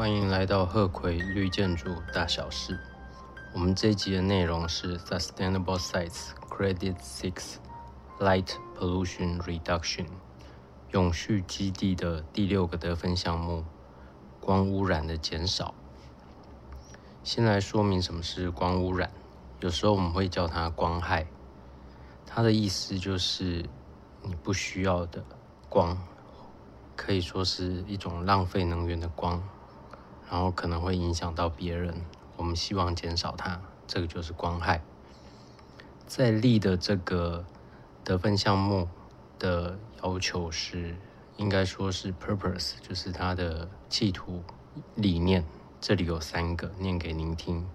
欢迎来到鹤葵绿建筑大小事。我们这一集的内容是 Sustainable Sites Credit Six Light Pollution Reduction 永续基地的第六个得分项目——光污染的减少。先来说明什么是光污染，有时候我们会叫它光害。它的意思就是你不需要的光，可以说是一种浪费能源的光。然后可能会影响到别人，我们希望减少它，这个就是光害。在立的这个得分项目的要求是，应该说是 purpose，就是它的企图理念。这里有三个，念给您听。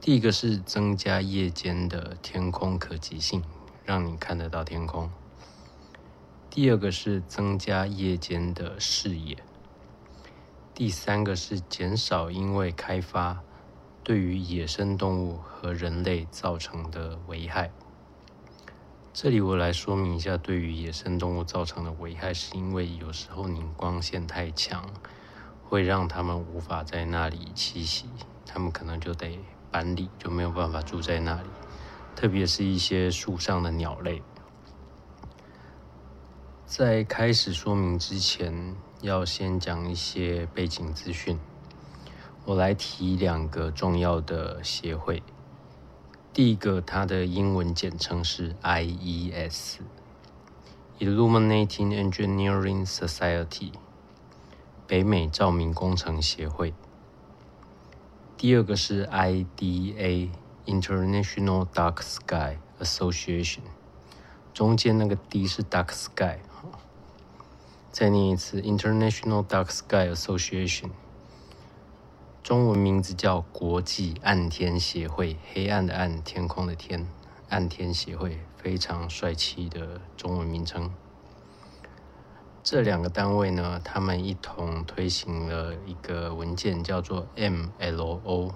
第一个是增加夜间的天空可及性，让你看得到天空。第二个是增加夜间的视野。第三个是减少因为开发对于野生动物和人类造成的危害。这里我来说明一下，对于野生动物造成的危害，是因为有时候你光线太强，会让它们无法在那里栖息，它们可能就得搬离，就没有办法住在那里。特别是一些树上的鸟类。在开始说明之前。要先讲一些背景资讯，我来提两个重要的协会。第一个，它的英文简称是 IES，Illuminating Engineering Society，北美照明工程协会。第二个是 IDA，International Dark Sky Association，中间那个 D 是 Dark Sky。再念一次，International Dark Sky Association，中文名字叫国际暗天协会，黑暗的暗，天空的天，暗天协会，非常帅气的中文名称。这两个单位呢，他们一同推行了一个文件，叫做 MLO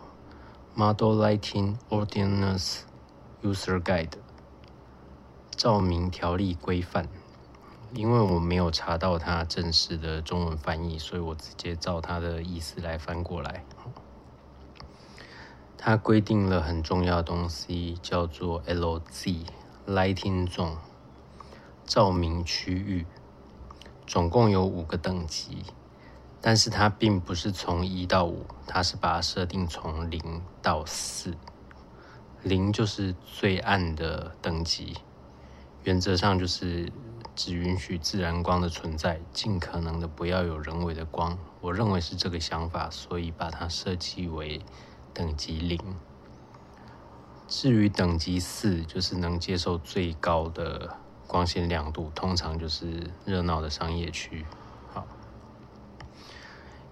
Model Lighting Ordinance User Guide，照明条例规范。因为我没有查到它正式的中文翻译，所以我直接照它的意思来翻过来。它规定了很重要的东西，叫做 LZ（Lighting Zone） 照明区域，总共有五个等级，但是它并不是从一到五，它是把它设定从零到四。零就是最暗的等级，原则上就是。只允许自然光的存在，尽可能的不要有人为的光。我认为是这个想法，所以把它设计为等级零。至于等级四，就是能接受最高的光线亮度，通常就是热闹的商业区。好，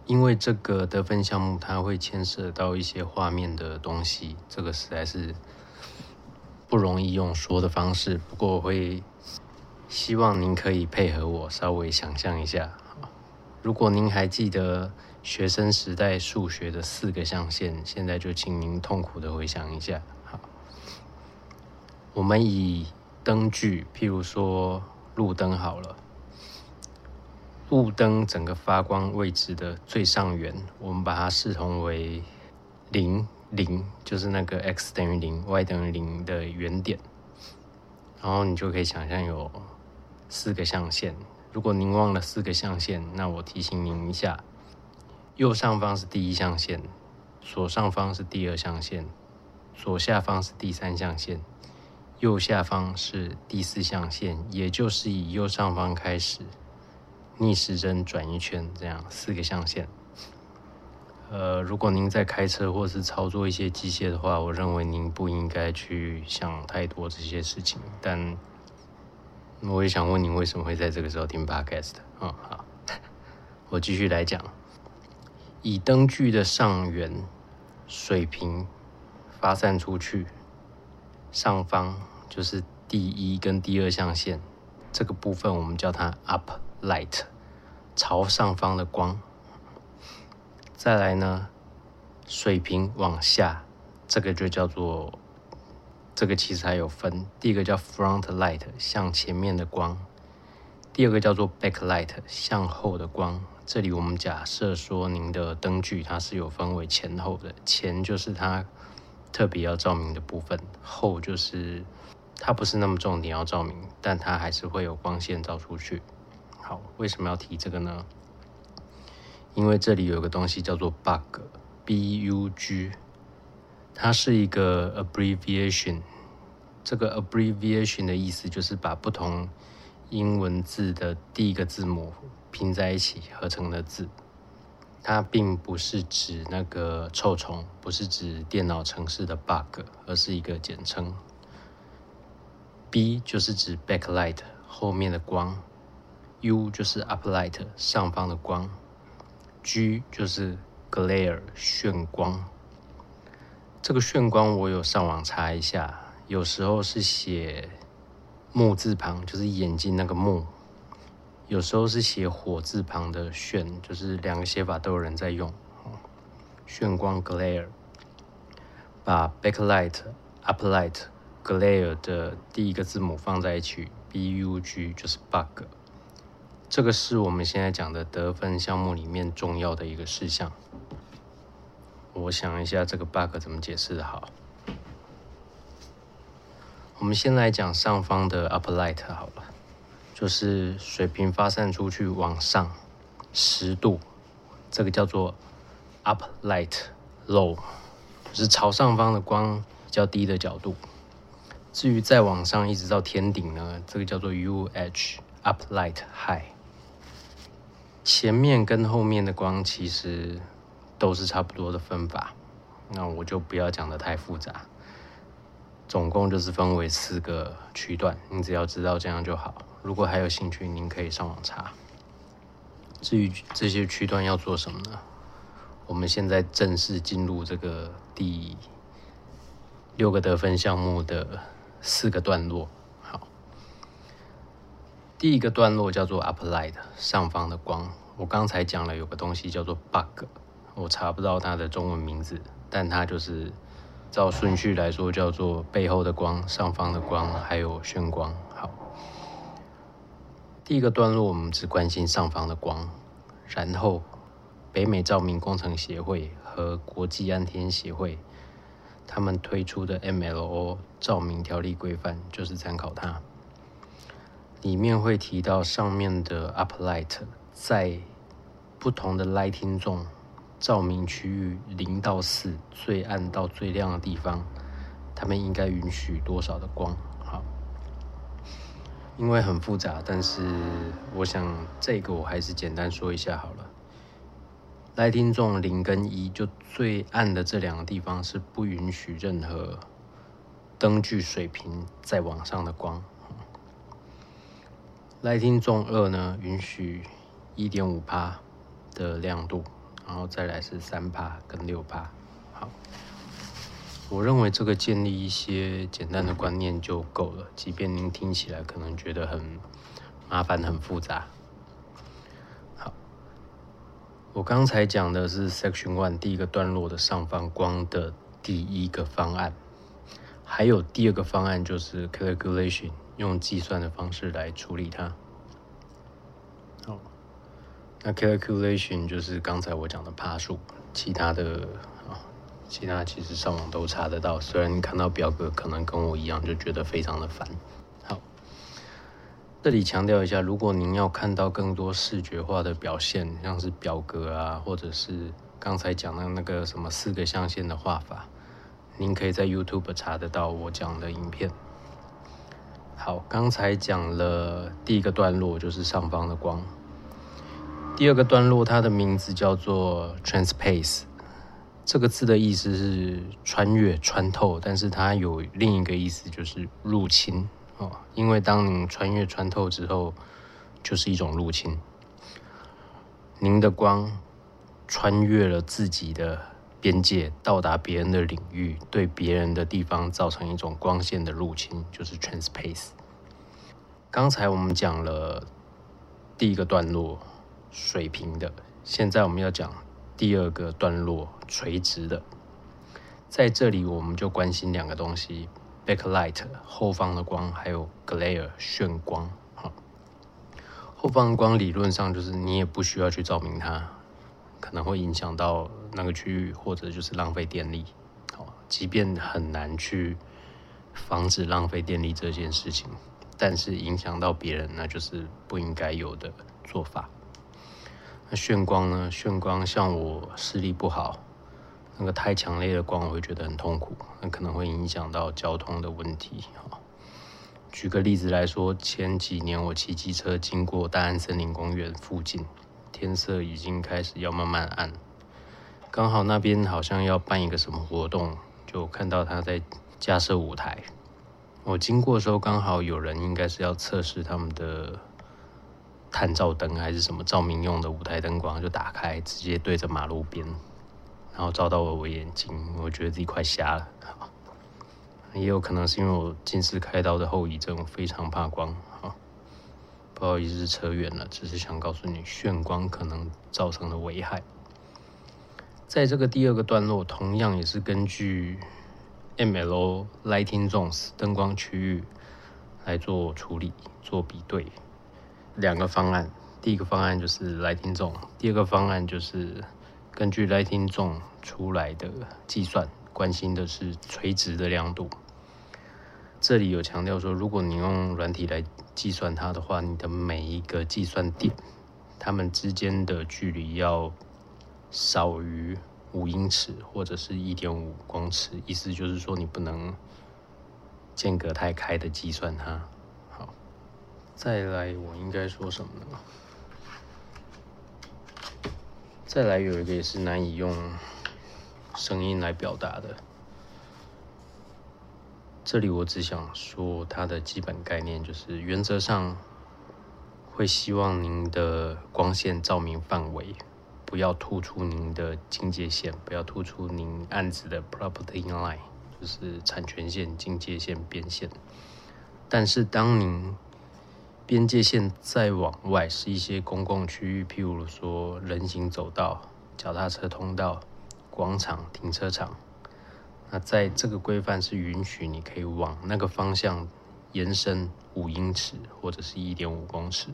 因为这个得分项目它会牵涉到一些画面的东西，这个实在是不容易用说的方式。不过我会。希望您可以配合我，稍微想象一下。如果您还记得学生时代数学的四个象限，现在就请您痛苦的回想一下。好，我们以灯具，譬如说路灯好了，路灯整个发光位置的最上缘，我们把它视同为零零，就是那个 x 等于零，y 等于零的原点，然后你就可以想象有。四个象限，如果您忘了四个象限，那我提醒您一下：右上方是第一象限，左上方是第二象限，左下方是第三象限，右下方是第四象限，也就是以右上方开始，逆时针转一圈，这样四个象限。呃，如果您在开车或是操作一些机械的话，我认为您不应该去想太多这些事情，但。我也想问您，为什么会在这个时候听 Podcast？嗯，好，我继续来讲。以灯具的上缘水平发散出去，上方就是第一跟第二象限，这个部分我们叫它 Up Light，朝上方的光。再来呢，水平往下，这个就叫做。这个其实还有分，第一个叫 front light，向前面的光；第二个叫做 backlight，向后的光。这里我们假设说，您的灯具它是有分为前后的，前就是它特别要照明的部分，后就是它不是那么重点要照明，但它还是会有光线照出去。好，为什么要提这个呢？因为这里有个东西叫做 bug，b u g，它是一个 abbreviation。这个 abbreviation 的意思就是把不同英文字的第一个字母拼在一起合成的字。它并不是指那个臭虫，不是指电脑程式的 bug，而是一个简称。B 就是指 backlight 后面的光，U 就是 uplight 上方的光。G 就是 glare 炫光，这个炫光我有上网查一下，有时候是写木字旁，就是眼睛那个木；有时候是写火字旁的炫，就是两个写法都有人在用。炫光 glare，把 backlight、uplight、glare 的第一个字母放在一起，bug 就是 bug。这个是我们现在讲的得分项目里面重要的一个事项。我想一下这个 bug 怎么解释的好。我们先来讲上方的 uplight 好了，就是水平发散出去往上十度，这个叫做 uplight low，就是朝上方的光比较低的角度。至于再往上一直到天顶呢，这个叫做 uh uplight high。前面跟后面的光其实都是差不多的分法，那我就不要讲的太复杂。总共就是分为四个区段，你只要知道这样就好。如果还有兴趣，您可以上网查。至于这些区段要做什么呢？我们现在正式进入这个第六个得分项目的四个段落。好第一个段落叫做 uplight 上方的光，我刚才讲了有个东西叫做 bug，我查不到它的中文名字，但它就是照顺序来说叫做背后的光、上方的光还有眩光。好，第一个段落我们只关心上方的光，然后北美照明工程协会和国际安天协会他们推出的 MLO 照明条例规范就是参考它。里面会提到上面的 uplight 在不同的 lighting zone 照明区域零到四最暗到最亮的地方，他们应该允许多少的光？好，因为很复杂，但是我想这个我还是简单说一下好了。lighting zone 零跟一就最暗的这两个地方是不允许任何灯具水平再往上的光。lighting 中二呢，允许一点五帕的亮度，然后再来是三帕跟六帕。好，我认为这个建立一些简单的观念就够了，即便您听起来可能觉得很麻烦、很复杂。好，我刚才讲的是 Section One 第一个段落的上方光的第一个方案，还有第二个方案就是 Calculation。用计算的方式来处理它。那 calculation 就是刚才我讲的帕数，其他的啊，其他其实上网都查得到。虽然你看到表格，可能跟我一样就觉得非常的烦。好，这里强调一下，如果您要看到更多视觉化的表现，像是表格啊，或者是刚才讲的那个什么四个象限的画法，您可以在 YouTube 查得到我讲的影片。好，刚才讲了第一个段落，就是上方的光。第二个段落，它的名字叫做 transpace，这个字的意思是穿越、穿透，但是它有另一个意思，就是入侵哦。因为当您穿越、穿透之后，就是一种入侵。您的光穿越了自己的边界，到达别人的领域，对别人的地方造成一种光线的入侵，就是 transpace。刚才我们讲了第一个段落水平的，现在我们要讲第二个段落垂直的。在这里，我们就关心两个东西：backlight 后方的光，还有 glare 炫光。好后方光理论上就是你也不需要去照明它，可能会影响到那个区域，或者就是浪费电力。好，即便很难去防止浪费电力这件事情，但是影响到别人，那就是不应该有的做法。那眩光呢？眩光像我视力不好，那个太强烈的光我会觉得很痛苦，那可能会影响到交通的问题。哈。举个例子来说，前几年我骑机车经过大安森林公园附近，天色已经开始要慢慢暗，刚好那边好像要办一个什么活动，就看到他在架设舞台。我经过的时候，刚好有人应该是要测试他们的探照灯还是什么照明用的舞台灯光，就打开，直接对着马路边，然后照到了我眼睛，我觉得自己快瞎了。也有可能是因为我近视开刀的后遗症，非常怕光。好，不好意思，扯远了，只是想告诉你眩光可能造成的危害。在这个第二个段落，同样也是根据 ML Lighting Zones 灯光区域来做处理、做比对。两个方案，第一个方案就是 Lighting Zone，第二个方案就是根据 Lighting Zone 出来的计算，关心的是垂直的亮度。这里有强调说，如果你用软体来计算它的话，你的每一个计算点，它们之间的距离要少于五英尺或者是一点五公尺，意思就是说你不能间隔太开的计算它。再来，我应该说什么呢？再来有一个也是难以用声音来表达的。这里我只想说，它的基本概念就是，原则上会希望您的光线照明范围不要突出您的境界线，不要突出您案子的 property line，就是产权线、境界线、边线。但是，当您边界线再往外是一些公共区域，譬如说人行走道、脚踏车通道、广场、停车场。那在这个规范是允许你可以往那个方向延伸五英尺或者是一点五公尺。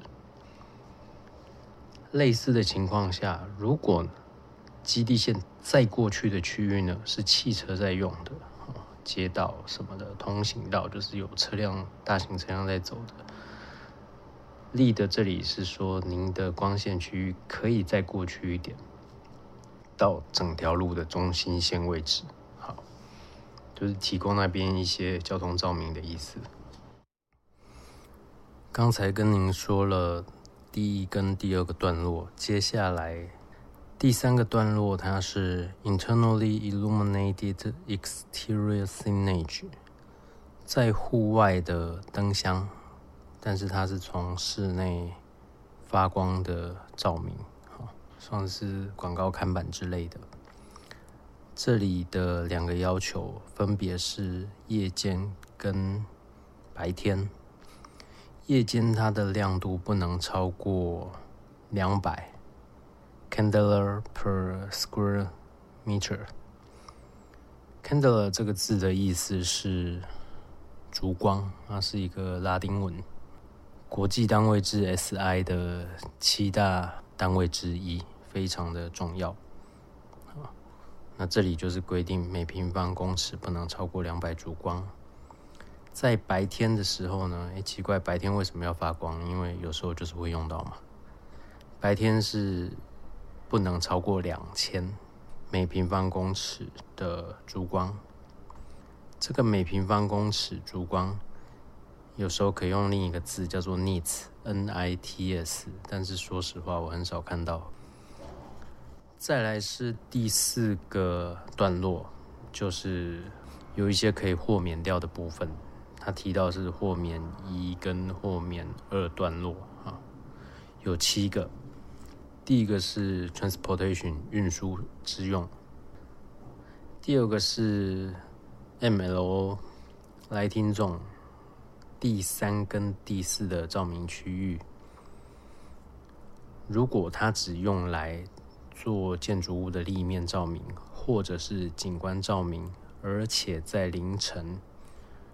类似的情况下，如果基地线再过去的区域呢是汽车在用的，街道什么的通行道，就是有车辆大型车辆在走的。立的这里是说，您的光线区域可以再过去一点，到整条路的中心线位置。好就是提供那边一些交通照明的意思。刚才跟您说了第一跟第二个段落，接下来第三个段落它是 internally illuminated exterior signage，在户外的灯箱，但是它是从室内发光的照明，算是广告看板之类的。这里的两个要求分别是夜间跟白天。夜间它的亮度不能超过两百 candela per square meter。candela 这个字的意思是烛光，它是一个拉丁文，国际单位制 SI 的七大单位之一，非常的重要。那这里就是规定每平方公尺不能超过两百烛光。在白天的时候呢，哎，奇怪，白天为什么要发光？因为有时候就是会用到嘛。白天是不能超过两千每平方公尺的烛光。这个每平方公尺烛光，有时候可以用另一个字叫做 nits，n-i-t-s，但是说实话，我很少看到。再来是第四个段落，就是有一些可以豁免掉的部分。他提到是豁免一跟豁免二段落啊，有七个。第一个是 transportation 运输之用，第二个是 MLO 来听众，第三跟第四的照明区域，如果它只用来做建筑物的立面照明，或者是景观照明，而且在凌晨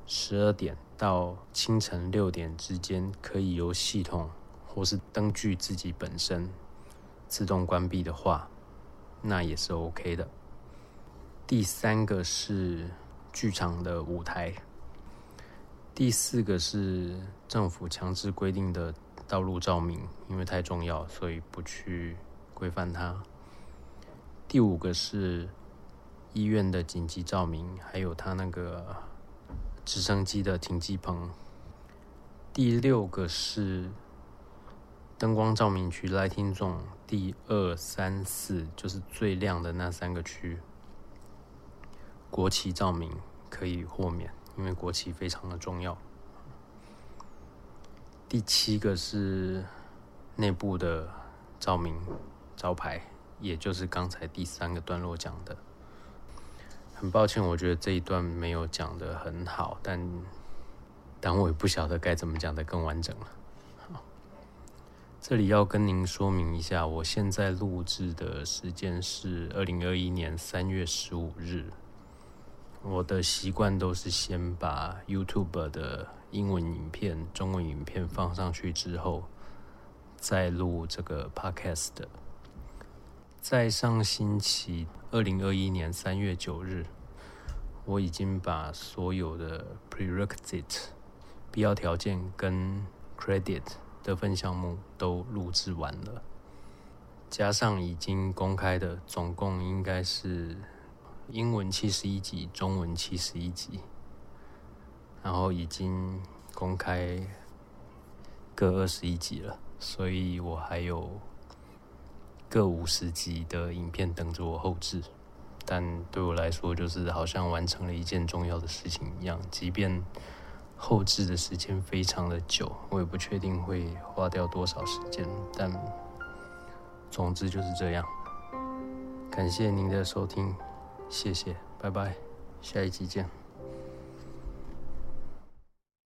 十二点到清晨六点之间，可以由系统或是灯具自己本身自动关闭的话，那也是 OK 的。第三个是剧场的舞台，第四个是政府强制规定的道路照明，因为太重要，所以不去规范它。第五个是医院的紧急照明，还有它那个直升机的停机棚。第六个是灯光照明区来听众，第二、三、四就是最亮的那三个区。国旗照明可以豁免，因为国旗非常的重要。第七个是内部的照明招牌，也就是刚才第三个段落讲的。很抱歉，我觉得这一段没有讲的很好，但。但我也不晓得该怎么讲的更完整了。好，这里要跟您说明一下，我现在录制的时间是二零二一年三月十五日。我的习惯都是先把 YouTube 的英文影片、中文影片放上去之后，再录这个 Podcast。在上星期二零二一年三月九日，我已经把所有的 Prerequisite。必要条件跟 credit 的分项目都录制完了，加上已经公开的，总共应该是英文七十一集，中文七十一集，然后已经公开各二十一集了，所以我还有各五十集的影片等着我后置。但对我来说，就是好像完成了一件重要的事情一样，即便。后置的时间非常的久，我也不确定会花掉多少时间，但总之就是这样。感谢您的收听，谢谢，拜拜，下一集见。